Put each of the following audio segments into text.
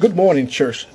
Good morning, church.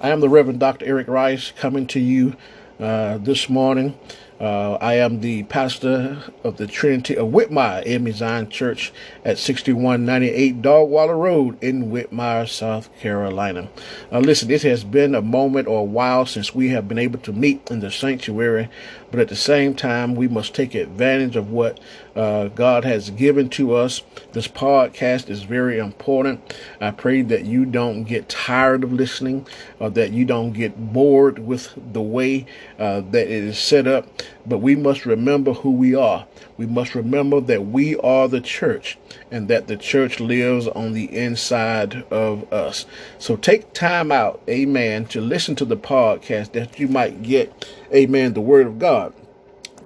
I am the Reverend Dr. Eric Rice coming to you uh, this morning. Uh, I am the pastor of the Trinity of Whitmire AME Zion Church at 6198 Dogwaller Road in Whitmire, South Carolina. Uh, listen, this has been a moment or a while since we have been able to meet in the sanctuary, but at the same time, we must take advantage of what uh, God has given to us. This podcast is very important. I pray that you don't get tired of listening, or that you don't get bored with the way uh, that it is set up. But we must remember who we are. We must remember that we are the church and that the church lives on the inside of us. So take time out, amen, to listen to the podcast that you might get, amen, the word of God.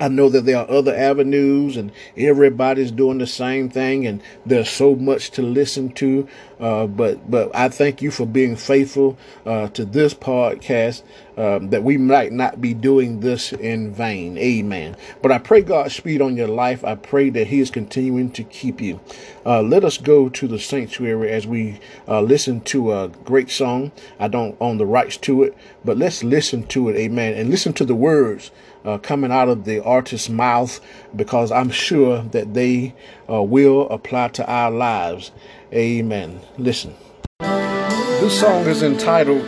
I know that there are other avenues and everybody's doing the same thing and there's so much to listen to. Uh, but, but I thank you for being faithful, uh, to this podcast, um, that we might not be doing this in vain. Amen. But I pray God's speed on your life. I pray that he is continuing to keep you. Uh, let us go to the sanctuary as we, uh, listen to a great song. I don't own the rights to it, but let's listen to it. Amen. And listen to the words uh, coming out of the artist's mouth because I'm sure that they uh, will apply to our lives. Amen. Listen. This song is entitled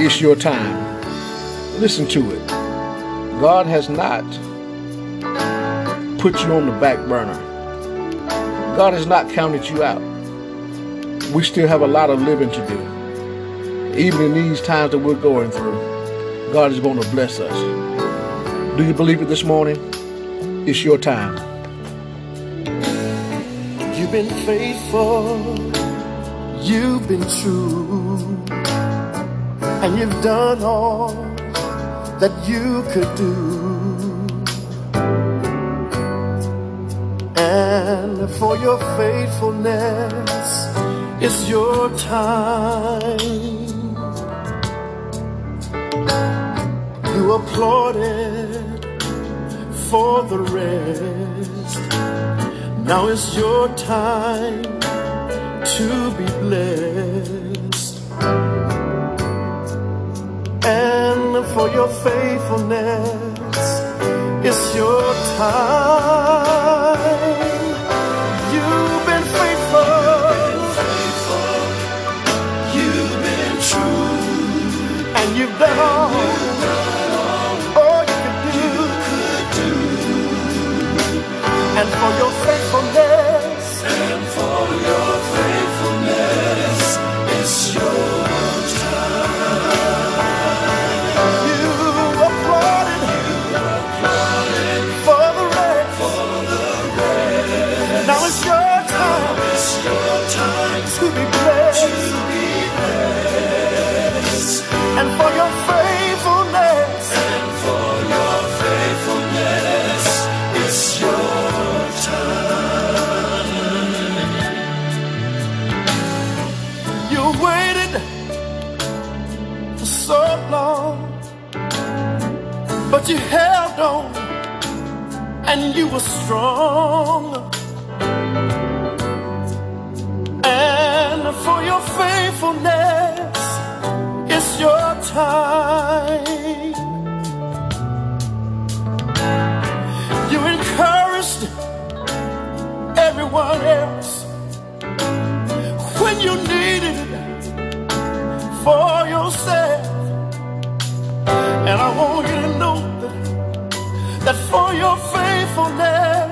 It's Your Time. Listen to it. God has not put you on the back burner. God has not counted you out. We still have a lot of living to do. Even in these times that we're going through, God is going to bless us. Do you believe it this morning? It's your time. You've been faithful, you've been true, and you've done all that you could do. And for your faithfulness, it's your time. You applauded for the rest. Now is your time to be blessed. And for your faithfulness, it's your time. You've been faithful. You've been true. And you've done all but you held on and you were strong. And for your faithfulness, it's your time. You encouraged everyone else when you needed it for yourself. Faithfulness,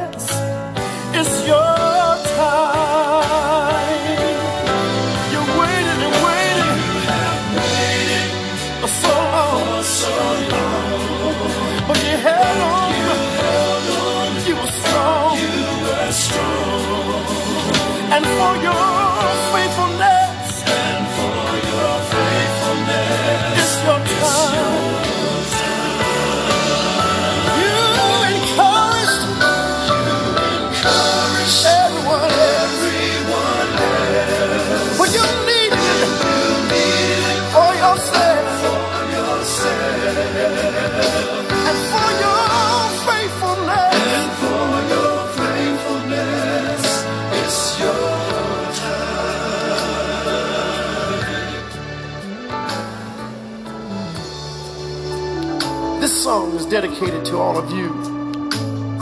dedicated to all of you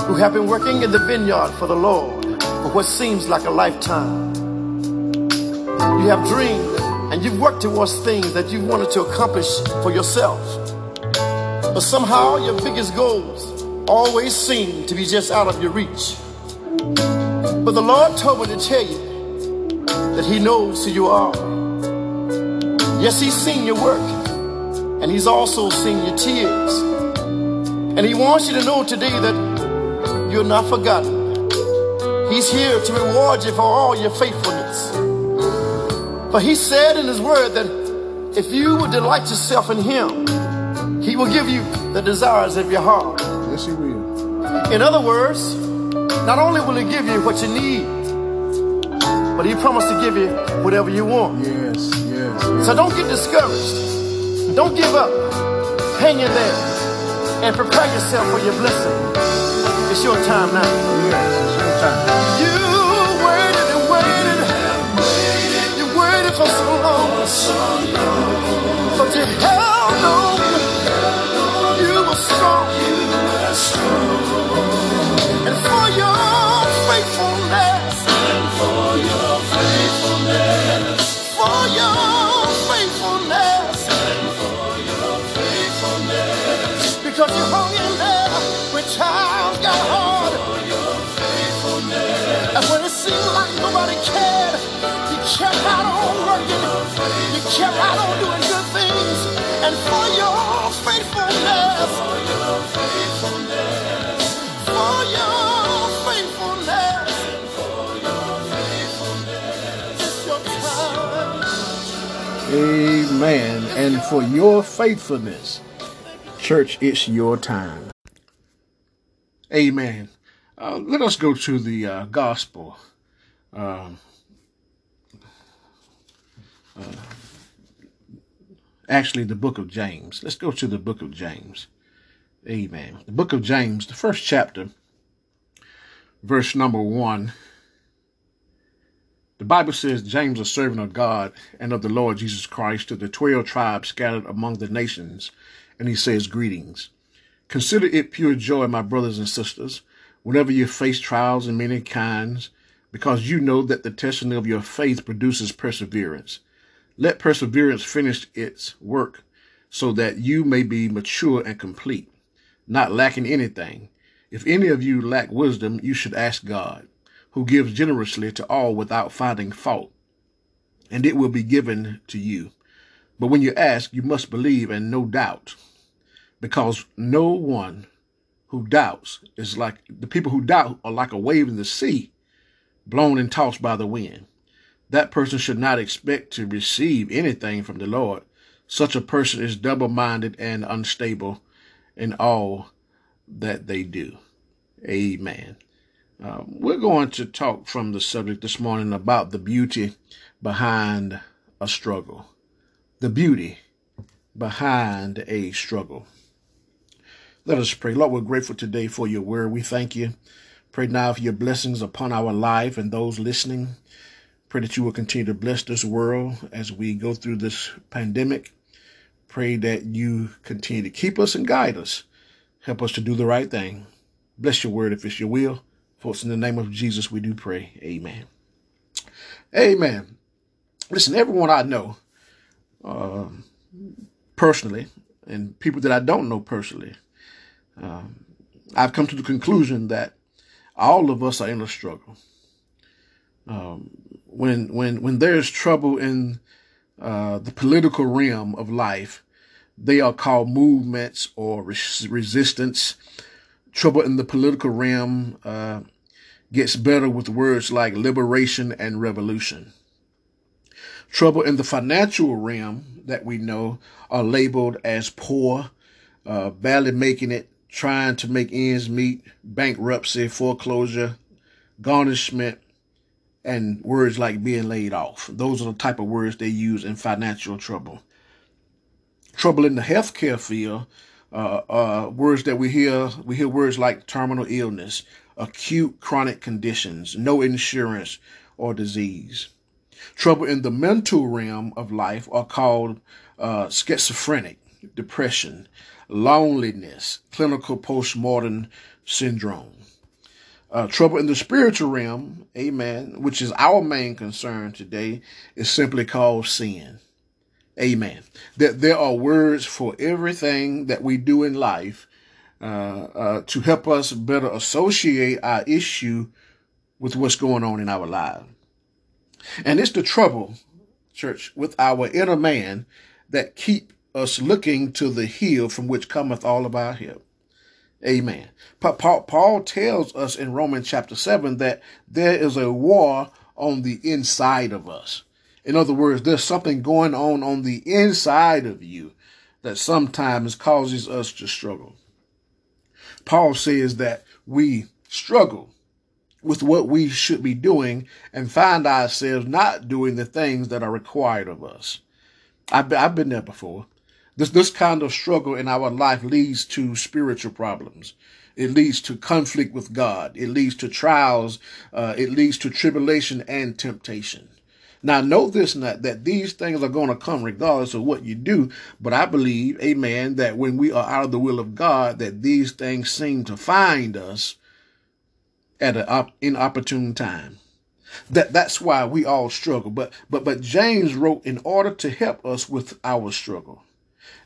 who have been working in the vineyard for the Lord for what seems like a lifetime. You have dreamed and you've worked towards things that you wanted to accomplish for yourself. But somehow your biggest goals always seem to be just out of your reach. But the Lord told me to tell you that He knows who you are. Yes, He's seen your work, and He's also seen your tears. And He wants you to know today that you're not forgotten. He's here to reward you for all your faithfulness. For He said in His Word that if you would delight yourself in Him, He will give you the desires of your heart. Yes, He will. In other words, not only will He give you what you need, but He promised to give you whatever you want. Yes, yes, yes. So don't get discouraged. Don't give up. Hang in there and prepare yourself for your blessing. It's your time now. Yes, it's your time. You waited and waited. You waited for so long. But you held on. You were strong. Kept out on doing good things. And for your faithfulness. For your faithfulness. It's your time. Amen. And for your faithfulness, church, it's your time. Amen. Uh, let us go to the uh, gospel. Um, uh, actually, the book of James. Let's go to the book of James. Amen. The book of James, the first chapter, verse number one. The Bible says, James, a servant of God and of the Lord Jesus Christ, to the twelve tribes scattered among the nations. And he says, Greetings. Consider it pure joy, my brothers and sisters, whenever you face trials in many kinds, because you know that the testing of your faith produces perseverance. Let perseverance finish its work, so that you may be mature and complete, not lacking anything. If any of you lack wisdom, you should ask God who gives generously to all without finding fault, and it will be given to you. But when you ask, you must believe and no doubt, because no one who doubts is like the people who doubt are like a wave in the sea, blown and tossed by the wind. That person should not expect to receive anything from the Lord. Such a person is double minded and unstable in all that they do. Amen. Uh, we're going to talk from the subject this morning about the beauty behind a struggle. The beauty behind a struggle. Let us pray. Lord, we're grateful today for your word. We thank you. Pray now for your blessings upon our life and those listening. Pray that you will continue to bless this world as we go through this pandemic. Pray that you continue to keep us and guide us. Help us to do the right thing. Bless your word if it's your will. For it's in the name of Jesus we do pray. Amen. Amen. Listen, everyone I know uh, personally, and people that I don't know personally, um, I've come to the conclusion that all of us are in a struggle. Um, when when when there's trouble in uh, the political realm of life, they are called movements or res- resistance. Trouble in the political realm uh, gets better with words like liberation and revolution. Trouble in the financial realm that we know are labeled as poor, uh, barely making it, trying to make ends meet, bankruptcy, foreclosure, garnishment, and words like being laid off. Those are the type of words they use in financial trouble. Trouble in the healthcare field, uh, uh, words that we hear, we hear words like terminal illness, acute chronic conditions, no insurance or disease. Trouble in the mental realm of life are called uh, schizophrenic, depression, loneliness, clinical postmortem syndrome. Uh, trouble in the spiritual realm, amen, which is our main concern today, is simply called sin. Amen. That there are words for everything that we do in life uh, uh, to help us better associate our issue with what's going on in our lives. And it's the trouble, church, with our inner man that keep us looking to the hill from which cometh all of our help. Amen. Paul, Paul tells us in Romans chapter 7 that there is a war on the inside of us. In other words, there's something going on on the inside of you that sometimes causes us to struggle. Paul says that we struggle with what we should be doing and find ourselves not doing the things that are required of us. I've been, I've been there before. This, this kind of struggle in our life leads to spiritual problems. It leads to conflict with God. It leads to trials. Uh, it leads to tribulation and temptation. Now, know this not that these things are going to come regardless of what you do. But I believe, amen, that when we are out of the will of God, that these things seem to find us at an inopportune time. That that's why we all struggle. But but but James wrote in order to help us with our struggle.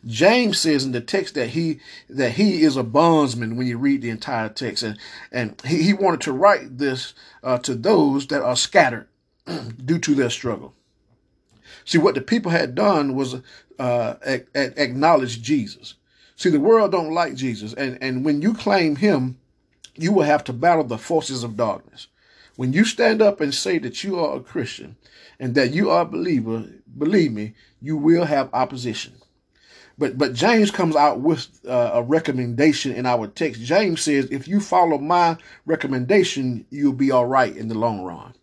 James says in the text that he that he is a bondsman when you read the entire text, and and he, he wanted to write this uh, to those that are scattered due to their struggle. See what the people had done was uh, acknowledge Jesus. See the world don't like Jesus, and and when you claim Him, you will have to battle the forces of darkness. When you stand up and say that you are a Christian and that you are a believer, believe me, you will have opposition. But but James comes out with uh, a recommendation in our text. James says, if you follow my recommendation, you'll be all right in the long run.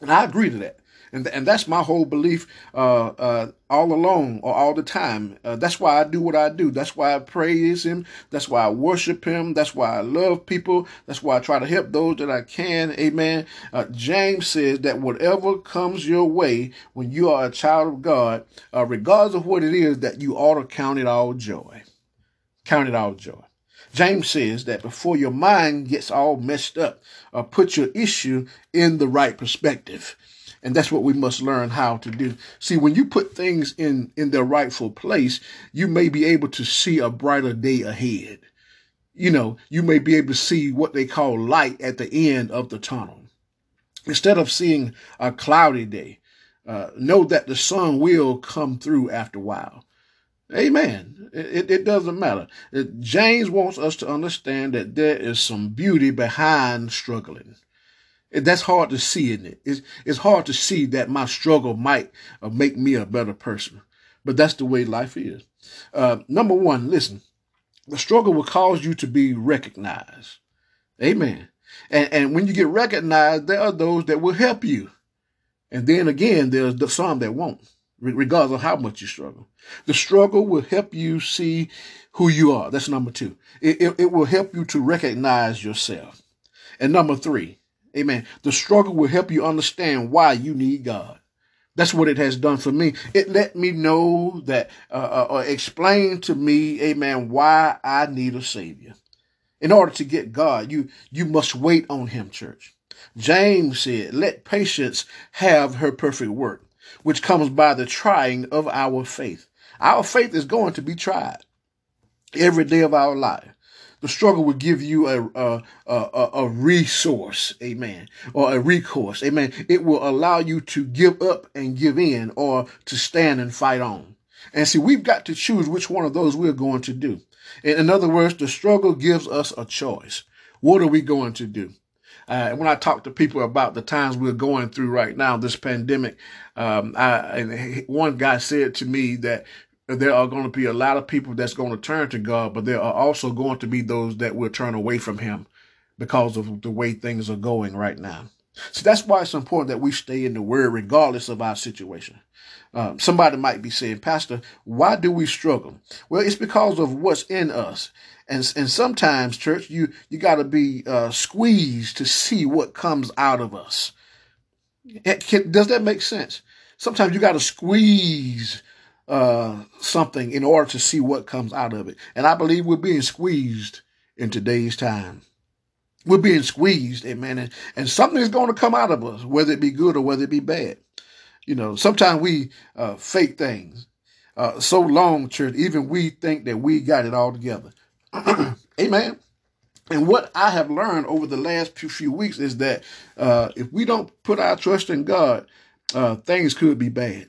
And I agree to that. And, and that's my whole belief uh, uh, all along or all the time. Uh, that's why I do what I do. That's why I praise Him. That's why I worship Him. That's why I love people. That's why I try to help those that I can. Amen. Uh, James says that whatever comes your way when you are a child of God, uh, regardless of what it is, that you ought to count it all joy. Count it all joy. James says that before your mind gets all messed up, uh, put your issue in the right perspective. And that's what we must learn how to do. See, when you put things in, in their rightful place, you may be able to see a brighter day ahead. You know, you may be able to see what they call light at the end of the tunnel. Instead of seeing a cloudy day, uh, know that the sun will come through after a while. Amen. It, it doesn't matter. James wants us to understand that there is some beauty behind struggling. That's hard to see, isn't it? It's, it's hard to see that my struggle might uh, make me a better person. But that's the way life is. Uh, number one, listen, the struggle will cause you to be recognized. Amen. And, and when you get recognized, there are those that will help you. And then again, there's the some that won't, regardless of how much you struggle. The struggle will help you see who you are. That's number two. It, it, it will help you to recognize yourself. And number three, Amen. The struggle will help you understand why you need God. That's what it has done for me. It let me know that, uh, uh, uh, explain to me, amen, why I need a savior. In order to get God, you, you must wait on him, church. James said, let patience have her perfect work, which comes by the trying of our faith. Our faith is going to be tried every day of our life the struggle will give you a, a, a, a, resource, amen, or a recourse, amen. It will allow you to give up and give in or to stand and fight on. And see, we've got to choose which one of those we're going to do. In other words, the struggle gives us a choice. What are we going to do? Uh, when I talk to people about the times we're going through right now, this pandemic, um, I, one guy said to me that there are going to be a lot of people that's going to turn to God, but there are also going to be those that will turn away from Him because of the way things are going right now. So that's why it's important that we stay in the Word regardless of our situation. Um, somebody might be saying, Pastor, why do we struggle? Well, it's because of what's in us. And, and sometimes, church, you, you got to be uh, squeezed to see what comes out of us. Does that make sense? Sometimes you got to squeeze uh, something in order to see what comes out of it. And I believe we're being squeezed in today's time. We're being squeezed, amen. And, and something is going to come out of us, whether it be good or whether it be bad. You know, sometimes we uh, fake things. Uh, so long, church, even we think that we got it all together. amen. And what I have learned over the last few, weeks is that uh, if we don't put our trust in God, uh, things could be bad.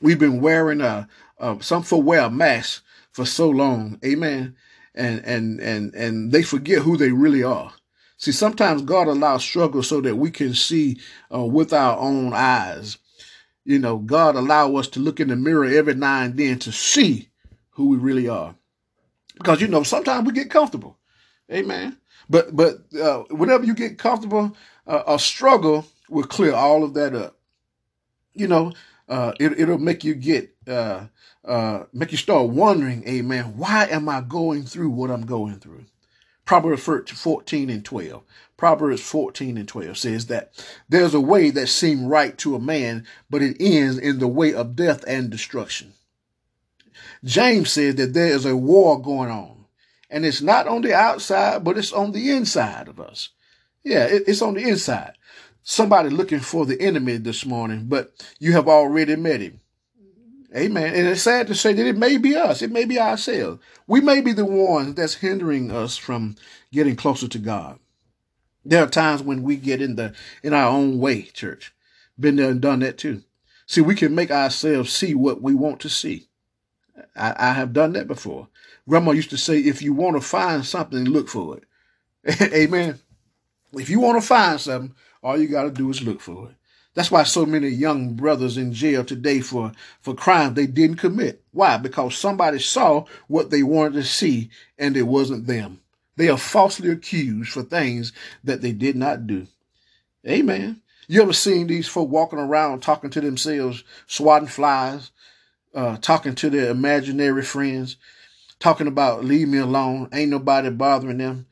We've been wearing a, a some folk wear a mask for so long, amen, and and and and they forget who they really are. See, sometimes God allows struggle so that we can see uh, with our own eyes. You know, God allow us to look in the mirror every now and then to see who we really are, because you know sometimes we get comfortable. Amen. But but uh, whenever you get comfortable, uh, a struggle will clear all of that up. You know, uh, it, it'll make you get uh, uh, make you start wondering, Amen. Why am I going through what I'm going through? Proverbs 14 and 12. Proverbs 14 and 12 says that there's a way that seems right to a man, but it ends in the way of death and destruction. James says that there is a war going on and it's not on the outside, but it's on the inside of us. Yeah, it, it's on the inside. Somebody looking for the enemy this morning, but you have already met him. Amen. And it's sad to say that it may be us. It may be ourselves. We may be the ones that's hindering us from getting closer to God. There are times when we get in the in our own way, church. Been there and done that too. See, we can make ourselves see what we want to see. I, I have done that before. Grandma used to say, if you want to find something, look for it. Amen. If you want to find something, all you got to do is look for it. That's why so many young brothers in jail today for, for crimes they didn't commit. Why? Because somebody saw what they wanted to see and it wasn't them. They are falsely accused for things that they did not do. Amen. You ever seen these folk walking around talking to themselves, swatting flies, uh, talking to their imaginary friends? talking about leave me alone. Ain't nobody bothering them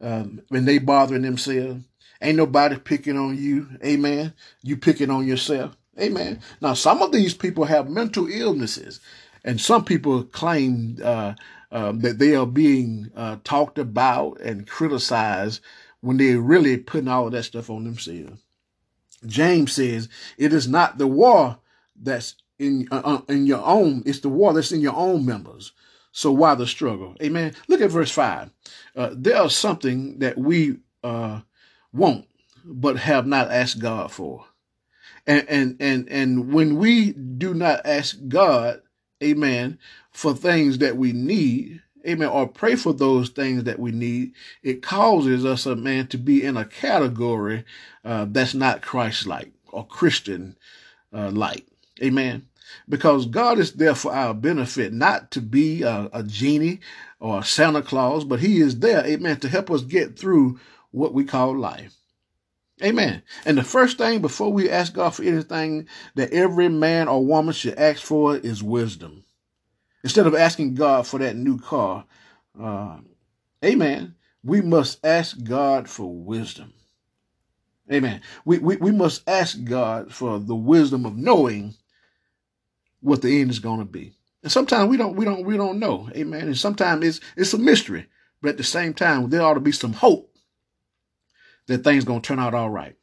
um, when they bothering themselves. Ain't nobody picking on you. Amen. You picking on yourself. Amen. Now, some of these people have mental illnesses, and some people claim uh, uh, that they are being uh, talked about and criticized when they're really putting all of that stuff on themselves. James says it is not the war that's in uh, uh, in your own; it's the war that's in your own members. So why the struggle? Amen. Look at verse 5. Uh, there is something that we want, but have not asked God for. And, and, and, and when we do not ask God, amen, for things that we need, amen, or pray for those things that we need, it causes us, a man, to be in a category uh, that's not Christ-like or Christian-like. Amen because God is there for our benefit, not to be a, a genie or a Santa Claus, but He is there, amen, to help us get through what we call life. Amen. And the first thing before we ask God for anything that every man or woman should ask for is wisdom. Instead of asking God for that new car, uh, amen, we must ask God for wisdom. Amen. We, we, we must ask God for the wisdom of knowing what the end is going to be. And sometimes we don't, we don't, we don't know. Amen. And sometimes it's, it's a mystery, but at the same time, there ought to be some hope that things to turn out all right.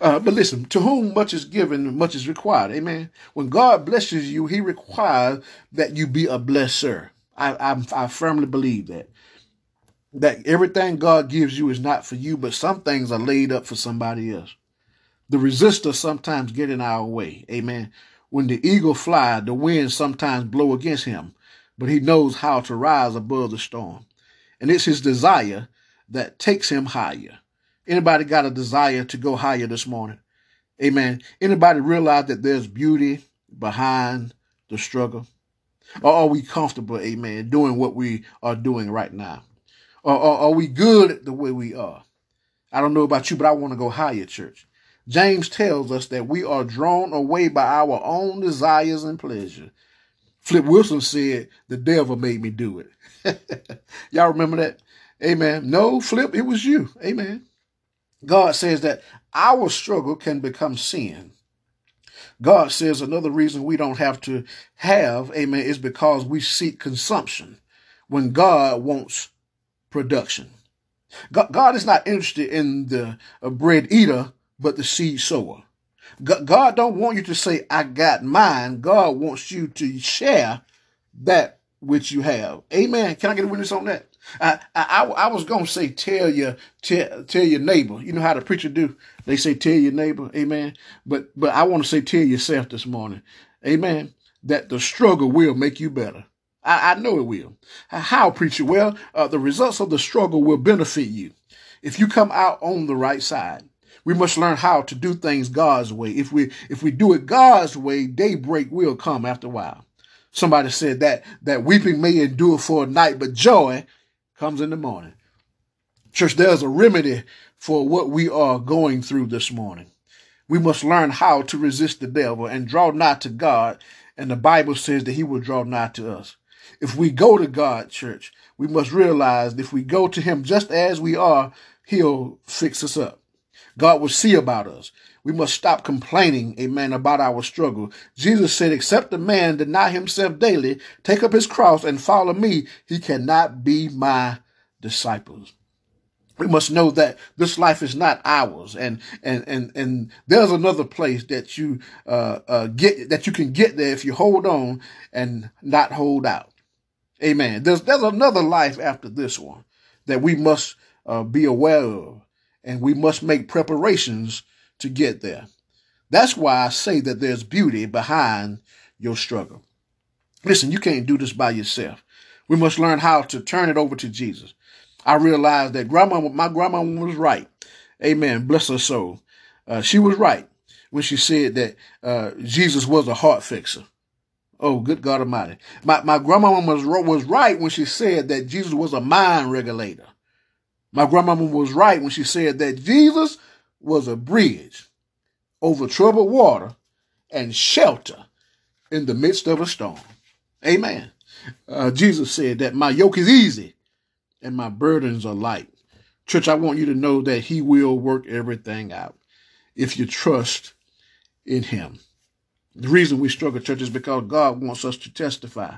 Uh, but listen, to whom much is given, much is required. Amen. When God blesses you, he requires that you be a blesser. I, I, I firmly believe that. That everything God gives you is not for you, but some things are laid up for somebody else. The resistors sometimes get in our way. Amen. When the eagle fly, the winds sometimes blow against him, but he knows how to rise above the storm. And it's his desire that takes him higher. Anybody got a desire to go higher this morning? Amen. Anybody realize that there's beauty behind the struggle? Or are we comfortable, amen, doing what we are doing right now? Or, or are we good the way we are? I don't know about you, but I want to go higher, church. James tells us that we are drawn away by our own desires and pleasure. Flip Wilson said, The devil made me do it. Y'all remember that? Amen. No, Flip, it was you. Amen. God says that our struggle can become sin. God says another reason we don't have to have, amen, is because we seek consumption when God wants production. God, is not interested in the uh, bread eater, but the seed sower. God don't want you to say, I got mine. God wants you to share that which you have. Amen. Can I get a witness on that? I, I, I was to say, tell your, tell, tell your neighbor. You know how the preacher do? They say, tell your neighbor. Amen. But, but I want to say, tell yourself this morning. Amen. That the struggle will make you better. I, I know it will. How, preacher? Well, uh, the results of the struggle will benefit you if you come out on the right side. We must learn how to do things God's way. If we if we do it God's way, daybreak will come after a while. Somebody said that that weeping may endure for a night, but joy comes in the morning. Church, there's a remedy for what we are going through this morning. We must learn how to resist the devil and draw nigh to God, and the Bible says that he will draw nigh to us. If we go to God, church, we must realize if we go to him just as we are, he'll fix us up. God will see about us. We must stop complaining, amen, about our struggle. Jesus said, except a man deny himself daily, take up his cross and follow me, he cannot be my disciples. We must know that this life is not ours, and and and and there's another place that you uh, uh, get that you can get there if you hold on and not hold out. Amen. There's there's another life after this one that we must uh, be aware of and we must make preparations to get there. That's why I say that there's beauty behind your struggle. Listen, you can't do this by yourself. We must learn how to turn it over to Jesus. I realized that grandma, my grandma was right. Amen. Bless her soul. Uh, she was right when she said that uh, Jesus was a heart fixer. Oh, good God Almighty! My my grandma was was right when she said that Jesus was a mind regulator. My grandmama was right when she said that Jesus was a bridge over troubled water and shelter in the midst of a storm. Amen. Uh, Jesus said that my yoke is easy and my burdens are light. Church, I want you to know that He will work everything out if you trust in Him. The reason we struggle, church, is because God wants us to testify.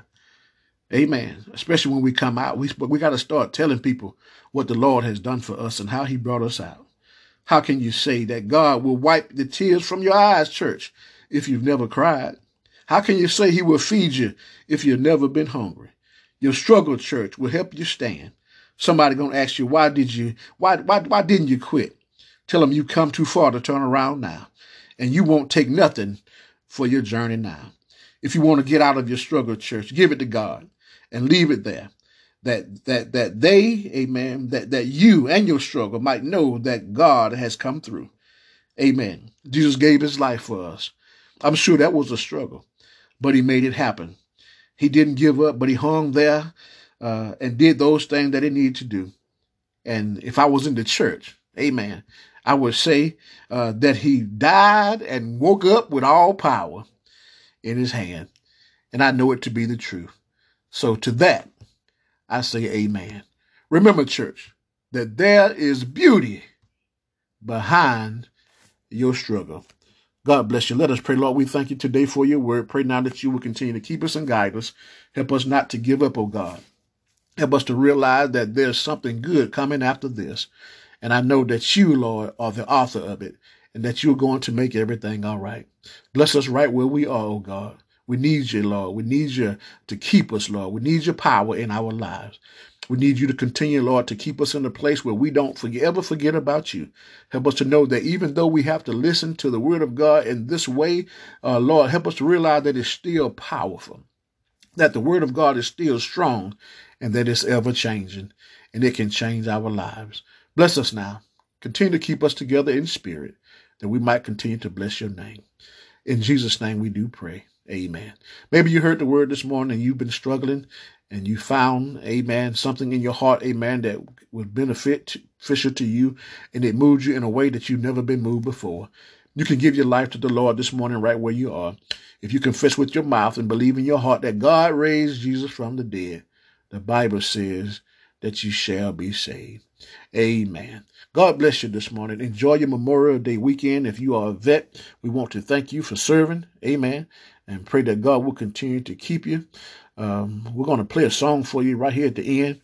Amen. Especially when we come out, we we got to start telling people what the Lord has done for us and how He brought us out. How can you say that God will wipe the tears from your eyes, church, if you've never cried? How can you say He will feed you if you've never been hungry? Your struggle, church, will help you stand. Somebody gonna ask you, why did you, why, why, why didn't you quit? Tell them you come too far to turn around now, and you won't take nothing for your journey now. If you want to get out of your struggle, church, give it to God and leave it there. That that that they, amen, that, that you and your struggle might know that God has come through. Amen. Jesus gave his life for us. I'm sure that was a struggle, but he made it happen. He didn't give up, but he hung there uh, and did those things that he needed to do. And if I was in the church, amen, I would say uh, that he died and woke up with all power in his hand. And I know it to be the truth. So to that, I say amen. Remember, church, that there is beauty behind your struggle. God bless you. Let us pray, Lord. We thank you today for your word. Pray now that you will continue to keep us and guide us. Help us not to give up, oh God. Help us to realize that there's something good coming after this. And I know that you, Lord, are the author of it and that you're going to make everything all right. Bless us right where we are, oh God. We need you, Lord. We need you to keep us, Lord. We need your power in our lives. We need you to continue, Lord, to keep us in a place where we don't forget, ever forget about you. Help us to know that even though we have to listen to the word of God in this way, uh, Lord, help us to realize that it's still powerful, that the word of God is still strong, and that it's ever changing, and it can change our lives. Bless us now. Continue to keep us together in spirit, that we might continue to bless your name. In Jesus' name we do pray. Amen. Maybe you heard the word this morning and you've been struggling and you found, amen, something in your heart, amen, that was beneficial to you and it moved you in a way that you've never been moved before. You can give your life to the Lord this morning right where you are. If you confess with your mouth and believe in your heart that God raised Jesus from the dead, the Bible says that you shall be saved. Amen. God bless you this morning. Enjoy your Memorial Day weekend. If you are a vet, we want to thank you for serving. Amen. And pray that God will continue to keep you. Um, we're going to play a song for you right here at the end,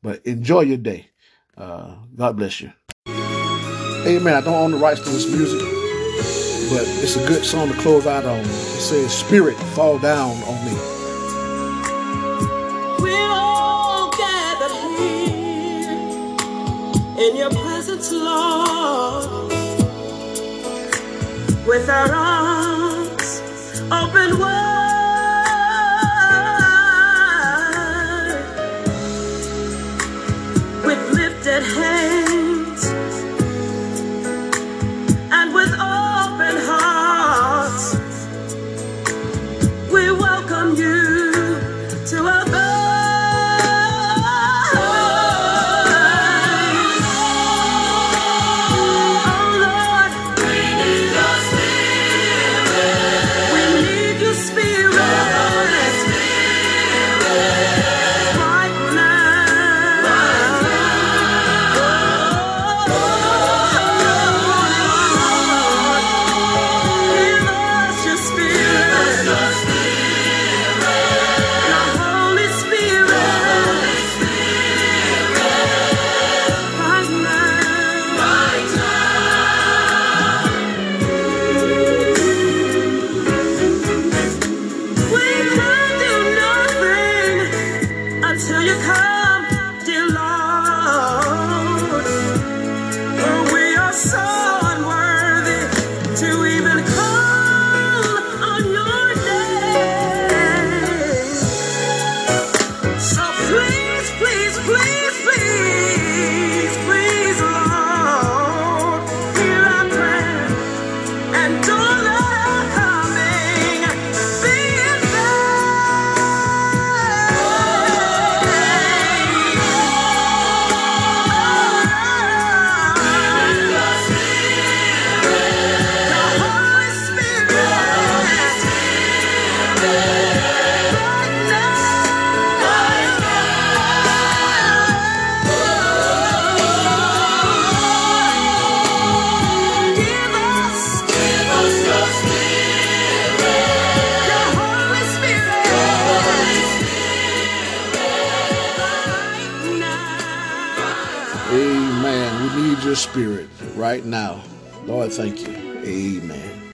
but enjoy your day. Uh, God bless you. Amen. I don't own the rights to this music, but it's a good song to close out on. It says, Spirit, fall down on me. We're all gathered here in your presence, Lord, with our arms open wide,